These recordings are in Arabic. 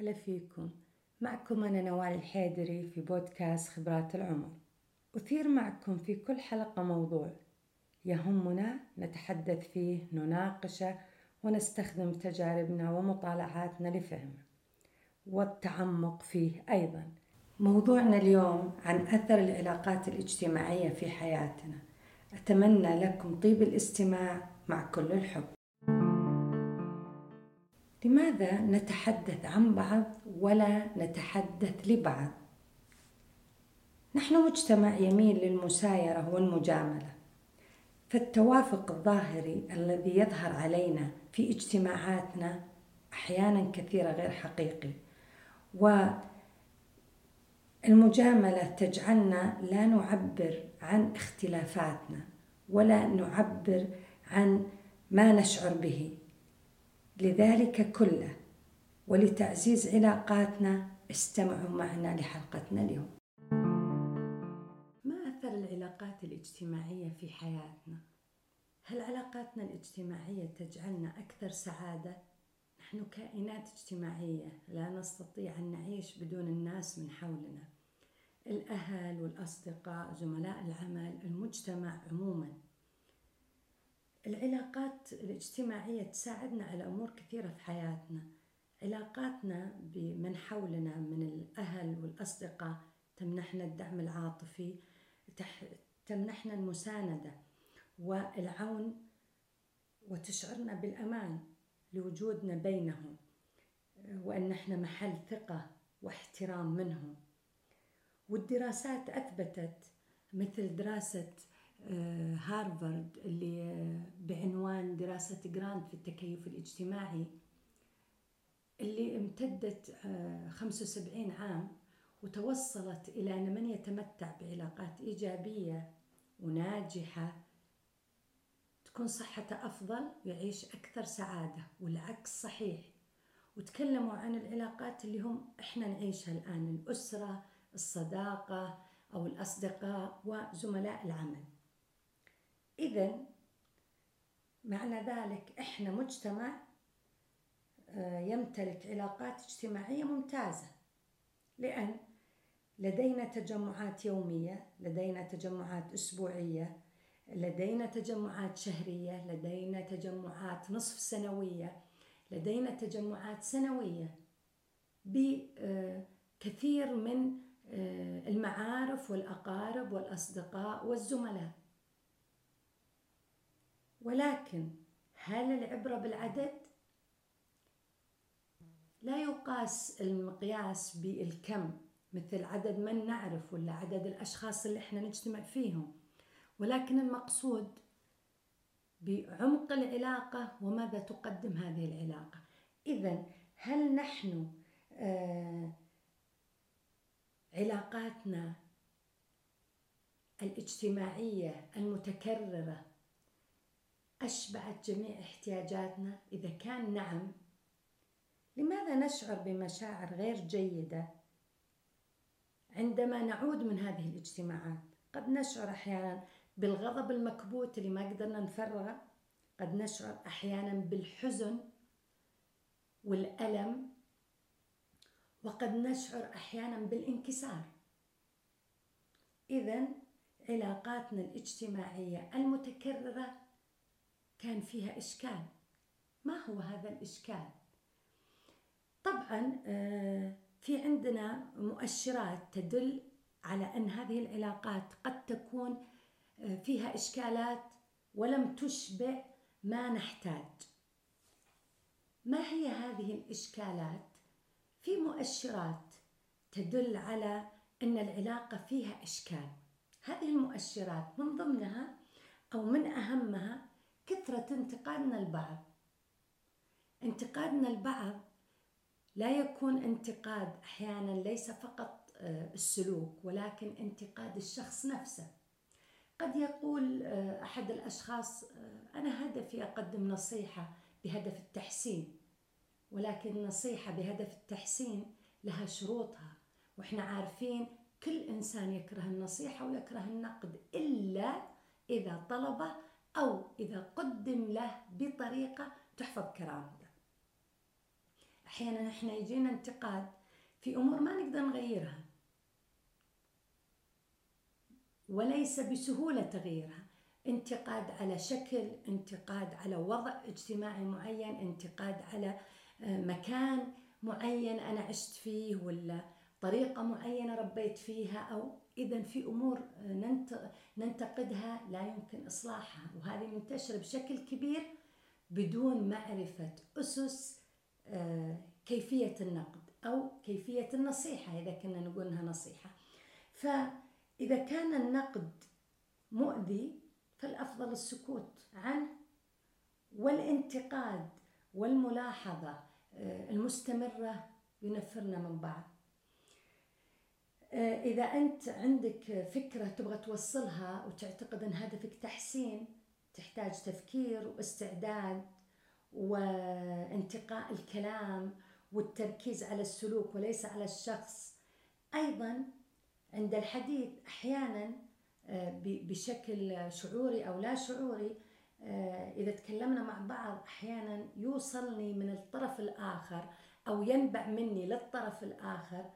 هلا فيكم. معكم أنا نوال الحيدري في بودكاست خبرات العمر. أثير معكم في كل حلقة موضوع. يهمنا نتحدث فيه نناقشه ونستخدم تجاربنا ومطالعاتنا لفهمه والتعمق فيه أيضا. موضوعنا اليوم عن أثر العلاقات الاجتماعية في حياتنا. أتمنى لكم طيب الاستماع مع كل الحب. لماذا نتحدث عن بعض ولا نتحدث لبعض؟ نحن مجتمع يميل للمسايرة والمجاملة فالتوافق الظاهري الذي يظهر علينا في اجتماعاتنا أحيانا كثيرة غير حقيقي والمجاملة تجعلنا لا نعبر عن اختلافاتنا ولا نعبر عن ما نشعر به. لذلك كله ولتعزيز علاقاتنا استمعوا معنا لحلقتنا اليوم ما أثر العلاقات الاجتماعية في حياتنا؟ هل علاقاتنا الاجتماعية تجعلنا أكثر سعادة؟ نحن كائنات اجتماعية لا نستطيع أن نعيش بدون الناس من حولنا الأهل والأصدقاء زملاء العمل المجتمع عموما العلاقات الاجتماعية تساعدنا على أمور كثيرة في حياتنا. علاقاتنا بمن حولنا من الأهل والأصدقاء تمنحنا الدعم العاطفي تمنحنا المساندة والعون وتشعرنا بالأمان لوجودنا بينهم وأن إحنا محل ثقة واحترام منهم. والدراسات أثبتت مثل دراسة آه، هارفارد اللي بعنوان دراسة جراند في التكيف الاجتماعي اللي امتدت 75 آه، عام وتوصلت إلى أن من يتمتع بعلاقات إيجابية وناجحة تكون صحته أفضل ويعيش أكثر سعادة والعكس صحيح. وتكلموا عن العلاقات اللي هم إحنا نعيشها الآن الأسرة الصداقة أو الأصدقاء وزملاء العمل. إذا معنى ذلك إحنا مجتمع آه، يمتلك علاقات اجتماعية ممتازة. لأن لدينا تجمعات يومية لدينا تجمعات أسبوعية لدينا تجمعات شهرية لدينا تجمعات نصف سنوية لدينا تجمعات سنوية بكثير من آه، المعارف والأقارب والأصدقاء والزملاء. ولكن هل العبرة بالعدد؟ لا يقاس المقياس بالكم مثل عدد من نعرف ولا عدد الأشخاص اللي إحنا نجتمع فيهم ولكن المقصود بعمق العلاقة وماذا تقدم هذه العلاقة إذا هل نحن آه علاقاتنا الاجتماعية المتكررة أشبعت جميع احتياجاتنا؟ إذا كان نعم لماذا نشعر بمشاعر غير جيدة عندما نعود من هذه الاجتماعات؟ قد نشعر أحيانا بالغضب المكبوت اللي ما قدرنا نفرغه قد نشعر أحيانا بالحزن والألم وقد نشعر أحيانا بالانكسار إذا علاقاتنا الاجتماعية المتكررة كان فيها إشكال ما هو هذا الإشكال؟ طبعا آه، في عندنا مؤشرات تدل على أن هذه العلاقات قد تكون آه، فيها إشكالات ولم تشبع ما نحتاج ما هي هذه الإشكالات؟ في مؤشرات تدل على أن العلاقة فيها إشكال هذه المؤشرات من ضمنها أو من أهمها كثرة انتقادنا البعض انتقادنا البعض لا يكون انتقاد أحيانا ليس فقط آه، السلوك ولكن انتقاد الشخص نفسه. قد يقول آه، أحد الأشخاص آه، أنا هدفي أقدم نصيحة بهدف التحسين ولكن النصيحه بهدف التحسين لها شروطها وإحنا عارفين كل إنسان يكره النصيحة ويكره النقد إلا إذا طلبه أو إذا قدم له بطريقة تحفظ كرامته. أحيانا إحنا يجينا انتقاد في أمور ما نقدر نغيرها. وليس بسهولة تغييرها. انتقاد على شكل انتقاد على وضع اجتماعي معين انتقاد على آه، مكان معين أنا عشت فيه ولا طريقة معينة ربيت فيها أو إذا في أمور ننتقدها لا يمكن إصلاحها وهذه منتشرة بشكل كبير بدون معرفة أسس آه، كيفية النقد أو كيفية النصيحة إذا كنا نقول إنها نصيحة. فإذا كان النقد مؤذي فالأفضل السكوت عنه والانتقاد والملاحظة آه، المستمرة ينفرنا من بعض. إذا أنت عندك فكرة تبغى توصلها وتعتقد أن هدفك تحسين تحتاج تفكير واستعداد وانتقاء الكلام والتركيز على السلوك وليس على الشخص. أيضا عند الحديث أحيانا آه، بشكل شعوري أو لا شعوري آه، إذا تكلمنا مع بعض أحيانا يوصلني من الطرف الآخر أو ينبع مني للطرف الآخر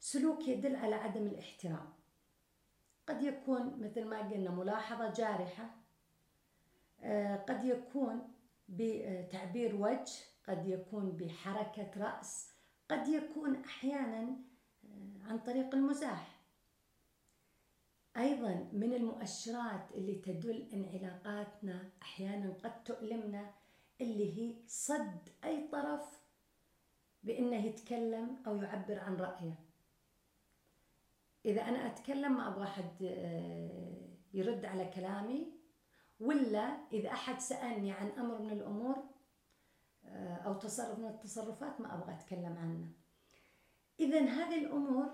سلوك يدل على عدم الاحترام. قد يكون مثل ما قلنا ملاحظة جارحة آه، قد يكون بتعبير وجه قد يكون بحركة رأس قد يكون أحيانا آه، عن طريق المزاح. أيضا من المؤشرات اللي تدل أن علاقاتنا أحيانا قد تؤلمنا اللي هي صد أي طرف بأنه يتكلم أو يعبر عن رأيه. إذا أنا أتكلم ما أبغى أحد آه، يرد على كلامي ولا إذا أحد سألني عن أمر من الأمور آه، أو تصرف من التصرفات ما أبغى أتكلم عنه. إذا هذه الأمور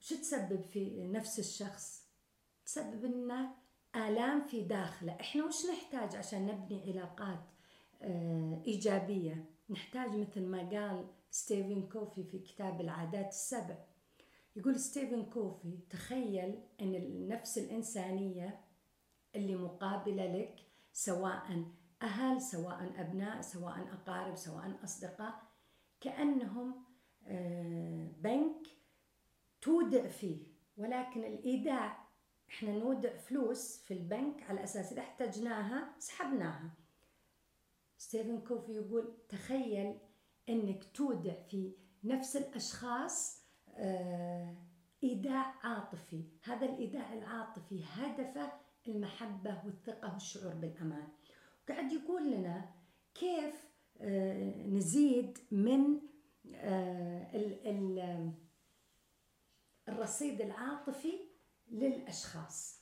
شو تسبب في نفس الشخص؟ تسبب لنا آلام في داخله. إحنا وش نحتاج عشان نبني علاقات آه، إيجابية؟ نحتاج مثل ما قال ستيفن كوفي في كتاب العادات السبع. يقول ستيفن كوفي تخيل أن النفس الإنسانية اللي مقابلة لك سواء أهل سواء أبناء سواء أقارب سواء أصدقاء كأنهم آه، بنك تودع فيه. ولكن الإيداع إحنا نودع فلوس في البنك على أساس إذا احتجناها سحبناها. ستيفن كوفي يقول تخيل أنك تودع في نفس الأشخاص إيداع عاطفي. هذا الإيداع العاطفي هدفه المحبة والثقة والشعور بالأمان. قاعد يقول لنا كيف آه، نزيد من آه، الرصيد العاطفي للأشخاص.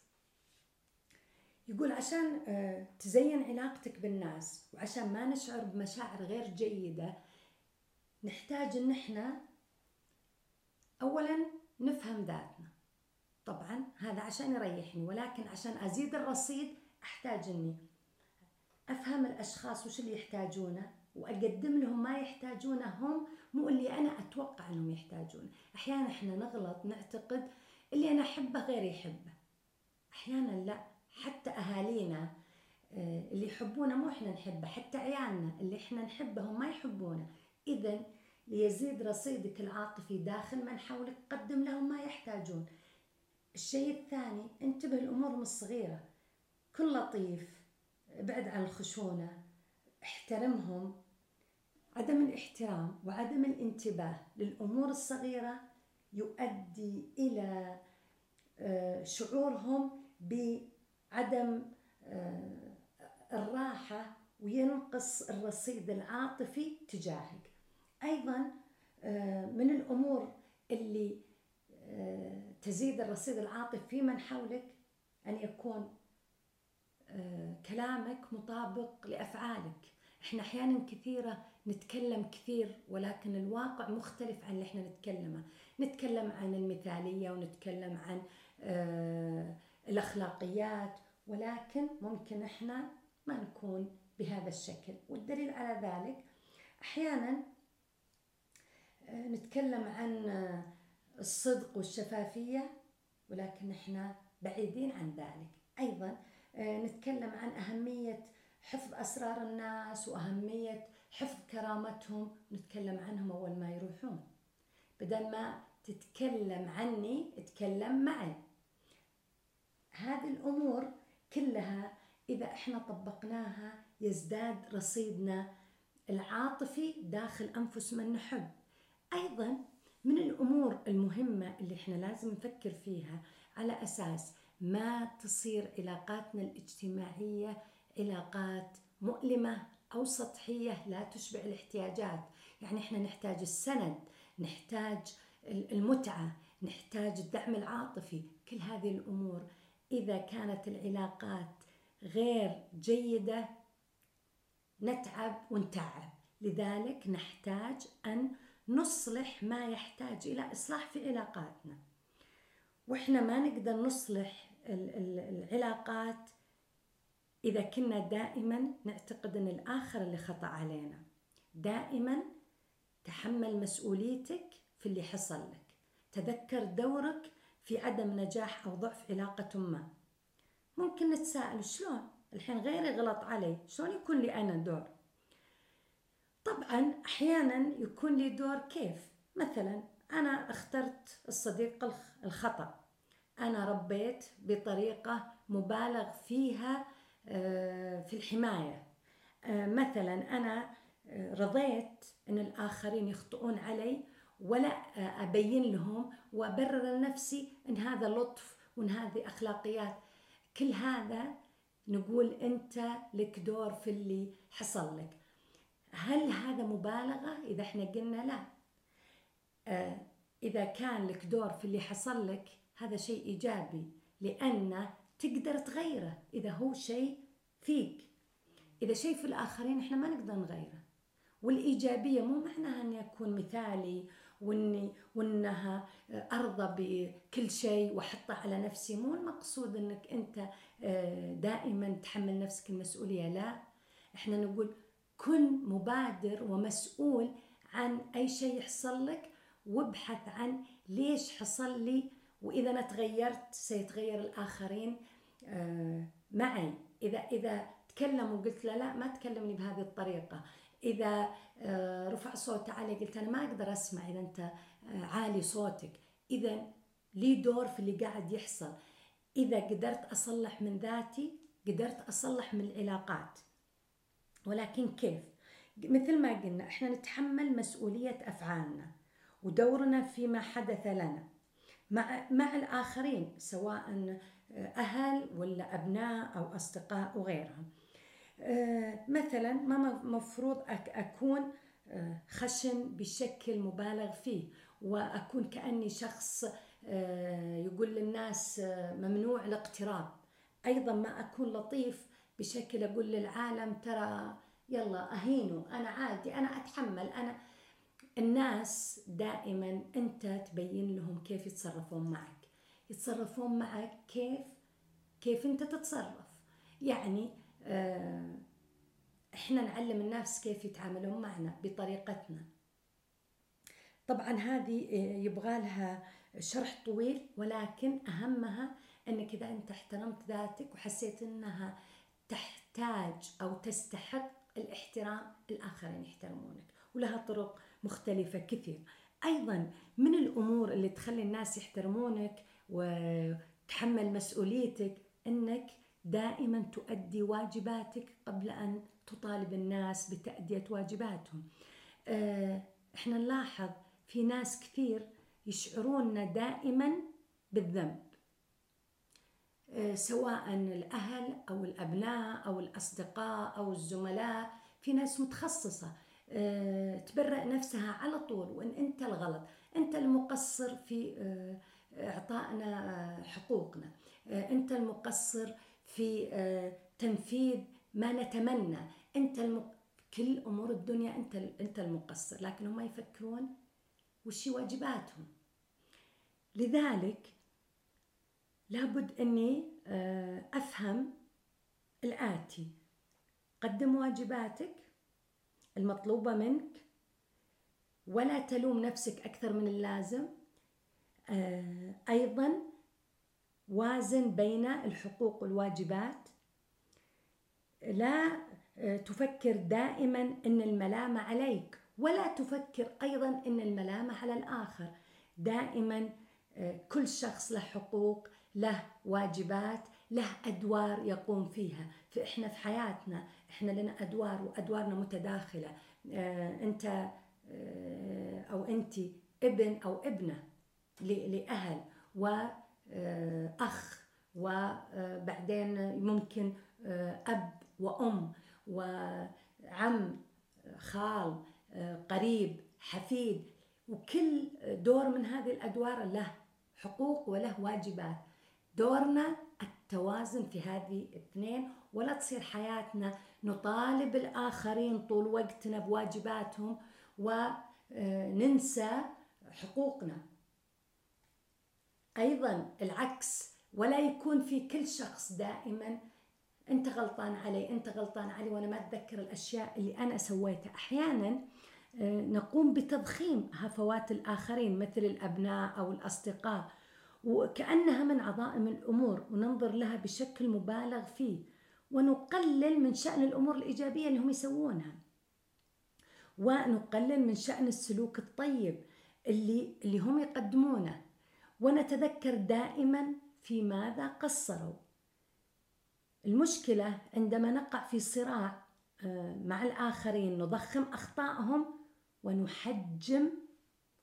يقول عشان تزين علاقتك بالناس وعشان ما نشعر بمشاعر غير جيدة نحتاج إن إحنا اولا نفهم ذاتنا. طبعا هذا عشان يريحني ولكن عشان أزيد الرصيد أحتاج إني أفهم الأشخاص وش اللي يحتاجونه وأقدم لهم ما يحتاجونه هم مو اللي أنا أتوقع إنهم يحتاجونه. أحيانا إحنا نغلط نعتقد اللي أنا أحبه غير يحبه. أحيانا لا حتى أهالينا آه، اللي يحبونا مو إحنا نحبه حتى عيالنا اللي إحنا نحبهم ما يحبونا اذا ليزيد رصيدك العاطفي داخل من حولك قدم لهم ما يحتاجون. الشيء الثاني انتبه الأمور مش صغيرة كن لطيف ابعد عن الخشونة احترمهم. عدم الاحترام وعدم الانتباه للأمور الصغيرة يؤدي إلى آه، شعورهم بعدم آه، الراحة وينقص الرصيد العاطفي تجاهك. أيضا آه، من الأمور اللي آه، تزيد الرصيد العاطفي في من حولك أن يكون آه، كلامك مطابق لأفعالك. إحنا أحيانا كثيرة نتكلم كثير ولكن الواقع مختلف عن اللي إحنا نتكلمه. نتكلم عن المثالية ونتكلم عن الأخلاقيات ولكن ممكن إحنا ما نكون بهذا الشكل. والدليل على ذلك أحيانا نتكلم عن الصدق والشفافية ولكن إحنا بعيدين عن ذلك. أيضا نتكلم عن أهمية حفظ أسرار الناس وأهمية حفظ كرامتهم نتكلم عنهم أول ما يروحون. بدل ما تتكلم عني اتكلم معي. هذه الأمور كلها إذا إحنا طبقناها يزداد رصيدنا العاطفي داخل أنفس من نحب. أيضا من الأمور المهمة اللي إحنا لازم نفكر فيها على أساس ما تصير علاقاتنا الاجتماعية علاقات مؤلمة أو سطحية لا تشبع الاحتياجات. يعني إحنا نحتاج السند نحتاج المتعة نحتاج الدعم العاطفي. كل هذه الأمور إذا كانت العلاقات غير جيدة نتعب ونتعب. لذلك نحتاج أن نصلح ما يحتاج إلى إصلاح في علاقاتنا. وإحنا ما نقدر نصلح العلاقات إذا كنا دائما نعتقد أن الآخر اللي خطأ علينا. دائما تحمل مسؤوليتك في اللي حصل لك. تذكر دورك في عدم نجاح أو ضعف علاقة ما. ممكن نتساءل شلون؟ الحين غيري غلط علي. شلون يكون لي أنا دور؟ طبعا أحيانا يكون لي دور كيف؟ مثلا أنا اخترت الصديق الخطأ. أنا ربيت بطريقة مبالغ فيها آه، في الحماية. آه، مثلا أنا آه، رضيت أن الآخرين يخطئون علي ولا أبين لهم وأبرر لنفسي أن هذا لطف وأن هذه أخلاقيات. كل هذا نقول أنت لك دور في اللي حصل لك. هل هذا مبالغة؟ إذا إحنا قلنا لا. إذا كان لك دور في اللي حصل لك هذا شيء إيجابي لأن تقدر تغيره إذا هو شيء فيك. إذا شيء في الآخرين إحنا ما نقدر نغيره. والإيجابية مو معناها أني أكون مثالي وإني وإنها أرضى بكل شيء وأحطه على نفسي. مو المقصود أنك أنت آه، دائما تحمل نفسك المسؤولية لا. إحنا نقول كن مبادر ومسؤول عن أي شيء يحصل لك وابحث عن ليش حصل لي وإذا أنا تغيرت سيتغير الآخرين آه، معي. إذا إذا تكلم وقلت له لا ما تكلمني بهذه الطريقة. إذا آه، رفع صوته علي قلت أنا ما أقدر أسمع إذا أنت آه، عالي صوتك. إذا لي دور في اللي قاعد يحصل. إذا قدرت أصلح من ذاتي قدرت أصلح من العلاقات. ولكن كيف؟ مثل ما قلنا إحنا نتحمل مسؤولية أفعالنا ودورنا فيما حدث لنا مع مع الآخرين سواء أهل ولا أبناء أو أصدقاء وغيرهم آه، مثلا ما مفروض أكون آه، خشن بشكل مبالغ فيه وأكون كأني شخص آه، يقول للناس ممنوع الاقتراب أيضا ما أكون لطيف بشكل أقول للعالم ترى يلا أهينوا أنا عادي أنا أتحمل أنا الناس دائما أنت تبين لهم كيف يتصرفون معك. يتصرفون معك كيف كيف أنت تتصرف. يعني آه، إحنا نعلم الناس كيف يتعاملون معنا بطريقتنا. طبعا هذه آه، يبغى لها شرح طويل ولكن أهمها إنك إذا أنت احترمت ذاتك وحسيت إنها تحتاج أو تستحق الاحترام الآخرين يحترمونك ولها طرق مختلفة كثير. أيضا من الأمور اللي تخلي الناس يحترمونك وتحمل مسؤوليتك أنك دائما تؤدي واجباتك قبل أن تطالب الناس بتأدية واجباتهم. آه، إحنا نلاحظ في ناس كثير يشعرون دائما بالذنب. سواء الأهل أو الأبناء أو الأصدقاء أو الزملاء في ناس متخصصة آه، تبرأ نفسها على طول وإن أنت الغلط. أنت المقصر في آه، إعطائنا حقوقنا. آه، أنت المقصر في تنفيذ ما نتمنى. أنت الم... كل أمور الدنيا أنت أنت المقصر لكن هم يفكرون وش واجباتهم. لذلك لابد أني أفهم الآتي. قدم واجباتك المطلوبة منك ولا تلوم نفسك أكثر من اللازم. آه، أيضا وازن بين الحقوق والواجبات. لا آه، تفكر دائما إن الملامه عليك ولا تفكر أيضا إن الملامه على الآخر. دائما آه، كل شخص له حقوق له واجبات له أدوار يقوم فيها. فاحنا في حياتنا إحنا لنا أدوار وأدوارنا متداخلة. آه، أنت أو أنت ابن أو ابنة لأهل واخ وبعدين ممكن أب وأم وعم خال قريب حفيد. وكل دور من هذه الأدوار له حقوق وله واجبات. دورنا التوازن في هذه الاثنين ولا تصير حياتنا نطالب الآخرين طول وقتنا بواجباتهم وننسى حقوقنا. أيضا العكس ولا يكون في كل شخص دائما أنت غلطان علي أنت غلطان علي وأنا ما أتذكر الأشياء اللي أنا سويتها. أحيانا آه، نقوم بتضخيم هفوات الآخرين مثل الأبناء أو الأصدقاء. وكأنها من عظائم الأمور وننظر لها بشكل مبالغ فيه ونقلل من شأن الأمور الإيجابية اللي هم يسوونها. ونقلل من شأن السلوك الطيب اللي اللي هم يقدمونه. ونتذكر دائما في ماذا قصروا. المشكلة عندما نقع في صراع آه، مع الآخرين نضخم أخطائهم ونحجم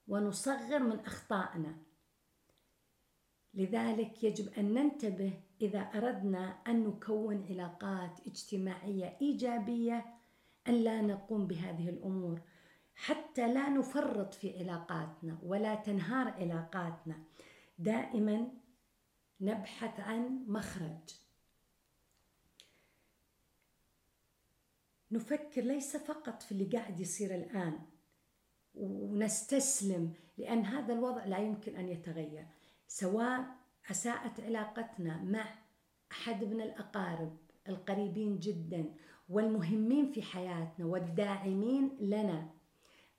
ونصغر من أخطائنا. لذلك يجب أن ننتبه إذا أردنا أن نكون علاقات اجتماعية إيجابية أن لا نقوم بهذه الأمور حتى لا نفرط في علاقاتنا ولا تنهار علاقاتنا. دائما نبحث عن مخرج. نفكر ليس فقط في اللي قاعد يصير الآن ونستسلم لأن هذا الوضع لا يمكن أن يتغير. سواء أساءت علاقتنا مع أحد من الأقارب القريبين جدا والمهمين في حياتنا والداعمين لنا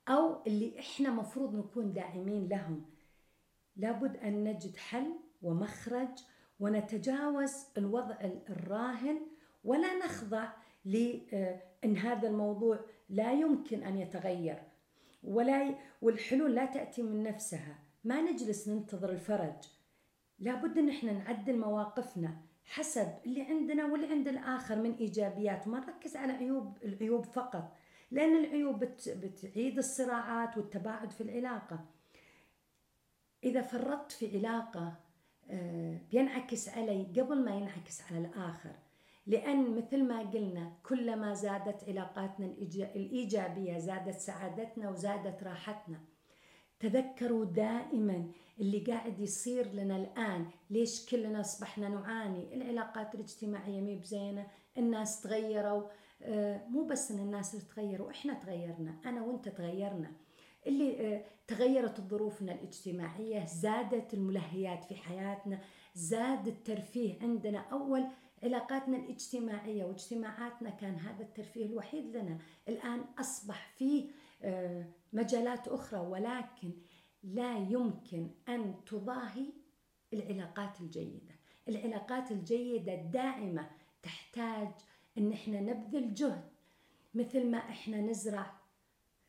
أو اللي إحنا مفروض نكون داعمين لهم. لابد أن نجد حل ومخرج ونتجاوز الوضع الراهن ولا نخضع لأن هذا الموضوع لا يمكن أن يتغير. ولا والحلول لا تأتي من نفسها. ما نجلس ننتظر الفرج. لابد إن إحنا نعدل مواقفنا حسب اللي عندنا واللي عند الآخر من إيجابيات وما نركز على عيوب العيوب فقط لأن العيوب بتعيد الصراعات والتباعد في العلاقة. إذا فرطت في علاقة آه، بينعكس علي قبل ما ينعكس على الآخر. لأن مثل ما قلنا كلما زادت علاقاتنا الإيجابية زادت سعادتنا وزادت راحتنا. تذكروا دائما اللي قاعد يصير لنا الآن. ليش كلنا أصبحنا نعاني؟ العلاقات الاجتماعية مي بزينة الناس تغيروا. آه، مو بس إن الناس تغيروا إحنا تغيرنا أنا وأنت تغيرنا. اللي آه، تغيرت ظروفنا الاجتماعية زادت الملهيات في حياتنا زاد الترفيه عندنا. أول علاقاتنا الاجتماعية واجتماعاتنا كان هذا الترفيه الوحيد لنا. الآن أصبح فيه مجالات أخرى ولكن لا يمكن أن تضاهي العلاقات الجيدة. العلاقات الجيدة الدائمة تحتاج أن إحنا نبذل جهد. مثل ما إحنا نزرع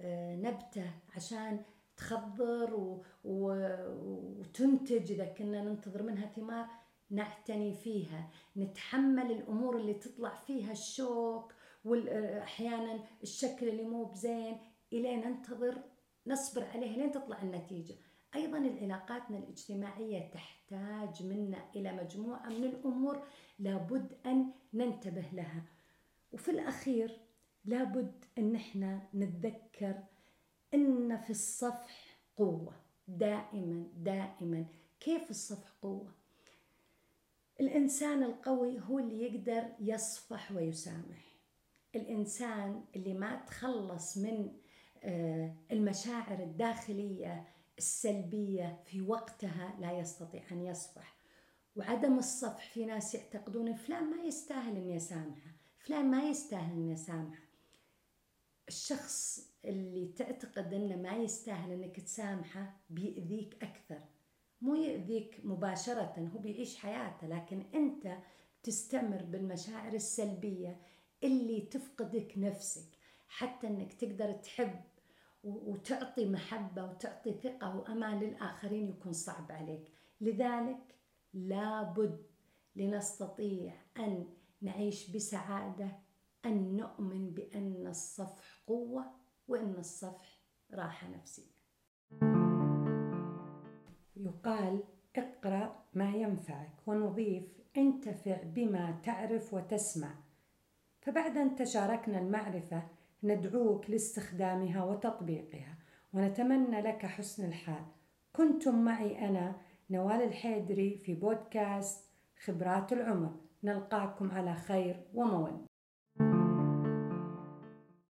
آه، نبتة عشان تخضر. وتنتج إذا كنا ننتظر منها ثمار نعتني فيها. نتحمل الأمور اللي تطلع فيها الشوك وأحيانا الشكل اللي مو بزين. إلين ننتظر نصبر عليه لين تطلع النتيجة. أيضا العلاقاتنا الاجتماعية تحتاج منا إلى مجموعة من الأمور لابد أن ننتبه لها. وفي الأخير لابد أن إحنا نتذكر أن في الصفح قوة دائما دائما. كيف الصفح قوة؟ الإنسان القوي هو اللي يقدر يصفح ويسامح. الإنسان اللي ما تخلص من المشاعر الداخلية السلبية في وقتها لا يستطيع أن يصفح وعدم الصفح في ناس يعتقدون فلان ما يستاهل أن يسامحه فلان ما يستاهل أن يسامحه الشخص اللي تعتقد أنه ما يستاهل أنك تسامحه بيأذيك أكثر. مو يأذيك مباشرة هو بيعيش حياته لكن أنت تستمر بالمشاعر السلبية اللي تفقدك نفسك. حتى إنك تقدر تحب وتعطي محبة وتعطي ثقة وأمان للآخرين يكون صعب عليك. لذلك لابد لنستطيع أن نعيش بسعادة أن نؤمن بأن الصفح قوة وأن الصفح راحة نفسية. يقال اقرأ ما ينفعك ونضيف انتفع بما تعرف وتسمع. فبعد أن تشاركنا المعرفة ندعوك لاستخدامها وتطبيقها ونتمنى لك حسن الحال. كنتم معي أنا نوال الحيدري في بودكاست خبرات العمر. نلقاكم على خير ومودة